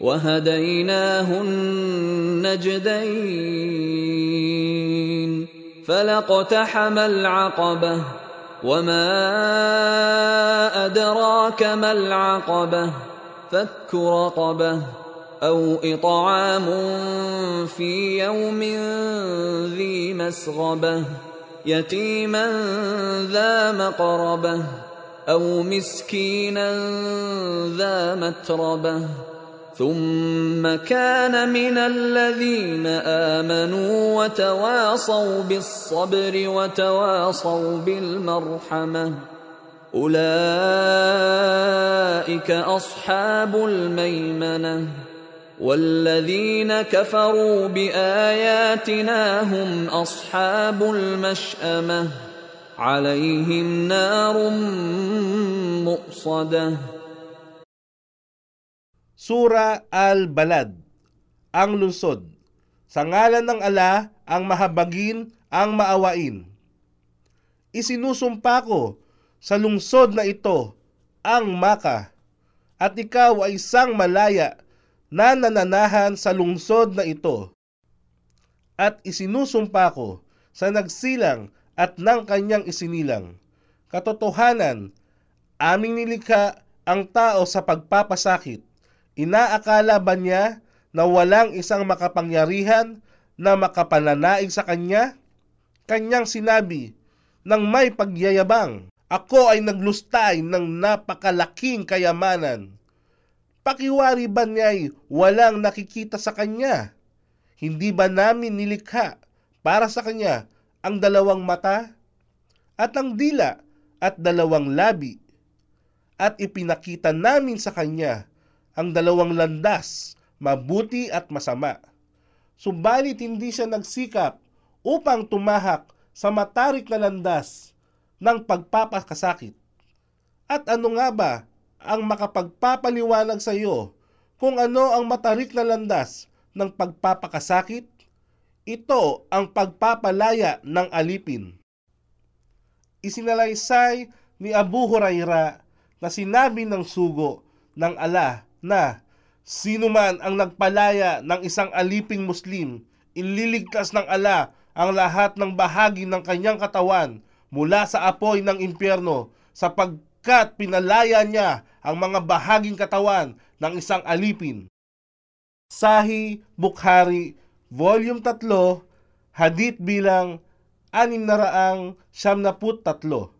وهديناه النجدين فلاقتحم العقبة وما أدراك ما العقبة فك رقبة أو إطعام في يوم ذي مسغبة يتيما ذا مقربة أو مسكينا ذا متربة ثم كان من الذين آمنوا وتواصوا بالصبر وتواصوا بالمرحمة. أولئك أصحاب الميمنة. والذين كفروا بآياتنا هم أصحاب المشأمة. عليهم نار مؤصدة. Sura Al-Balad, ang lungsod. Sa ngalan ng ala, ang mahabagin, ang maawain. Isinusumpa ko sa lungsod na ito, ang Maka, at ikaw ay isang malaya na nananahan sa lungsod na ito. At isinusumpa ko sa nagsilang at ng kanyang isinilang. Katotohanan, aming nilikha ang tao sa pagpapasakit Inaakala ba niya na walang isang makapangyarihan na makapananaig sa kanya? Kanyang sinabi ng may pagyayabang, Ako ay naglustay ng napakalaking kayamanan. Pakiwari ba niya'y walang nakikita sa kanya? Hindi ba namin nilikha para sa kanya ang dalawang mata at ang dila at dalawang labi at ipinakita namin sa kanya ang dalawang landas, mabuti at masama. Subalit hindi siya nagsikap upang tumahak sa matarik na landas ng pagpapakasakit. At ano nga ba ang makapagpapaliwanag sa iyo kung ano ang matarik na landas ng pagpapakasakit? Ito ang pagpapalaya ng alipin. Isinalaysay ni Abu Huraira na sinabi ng sugo ng ala na sino man ang nagpalaya ng isang aliping Muslim, ililigtas ng ala ang lahat ng bahagi ng kanyang katawan mula sa apoy ng impyerno sapagkat pinalaya niya ang mga bahaging katawan ng isang alipin. Sahi Bukhari, Volume 3, Hadith bilang 673.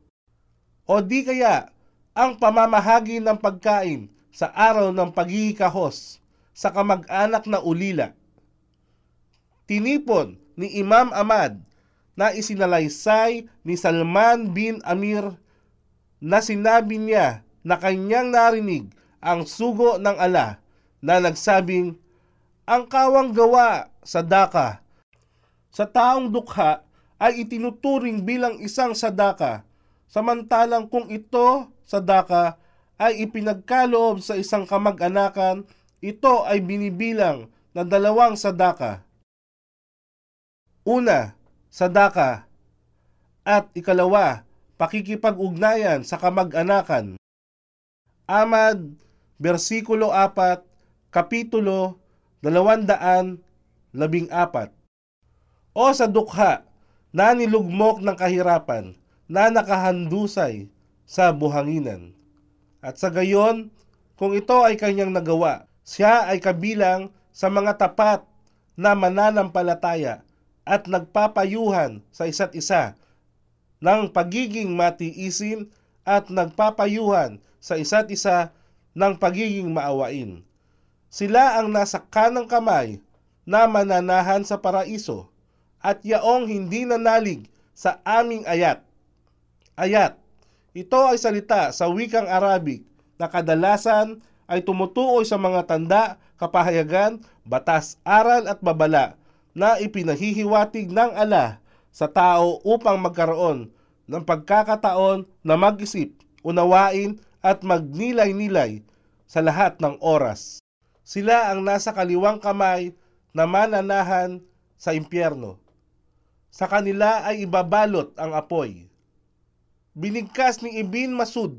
O di kaya ang pamamahagi ng pagkain sa araw ng pagkikahos sa kamag-anak na ulila. Tinipon ni Imam Ahmad na isinalaysay ni Salman bin Amir na sinabi niya na kanyang narinig ang sugo ng ala na nagsabing, ang kawang gawa sa daka sa taong dukha ay itinuturing bilang isang sadaka, samantalang kung ito sadaka ay ipinagkaloob sa isang kamag-anakan, ito ay binibilang na dalawang sadaka. Una, sadaka. At ikalawa, pakikipag-ugnayan sa kamag-anakan. Amad, versikulo 4, kapitulo 214. O sa dukha na nilugmok ng kahirapan na nakahandusay sa buhanginan. At sa gayon, kung ito ay kanyang nagawa, siya ay kabilang sa mga tapat na mananampalataya at nagpapayuhan sa isa't isa ng pagiging matiisin at nagpapayuhan sa isa't isa ng pagiging maawain. Sila ang nasa kanang kamay na mananahan sa paraiso at yaong hindi nanalig sa aming ayat. Ayat. Ito ay salita sa wikang Arabic na kadalasan ay tumutuoy sa mga tanda, kapahayagan, batas, aral at babala na ipinahihiwatig ng ala sa tao upang magkaroon ng pagkakataon na mag-isip, unawain at magnilay-nilay sa lahat ng oras. Sila ang nasa kaliwang kamay na mananahan sa impyerno. Sa kanila ay ibabalot ang apoy. Binigkas ni Ibn Masud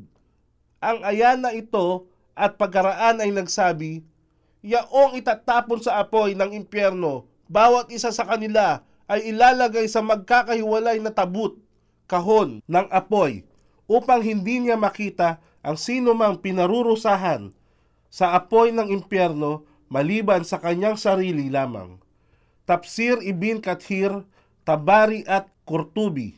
ang ayana ito at pagkaraan ay nagsabi, Yaong itatapon sa apoy ng impyerno, bawat isa sa kanila ay ilalagay sa magkakahiwalay na tabut, kahon ng apoy, upang hindi niya makita ang sino mang pinarurusahan sa apoy ng impyerno maliban sa kanyang sarili lamang. Tafsir Ibn Kathir, Tabari at Kurtubi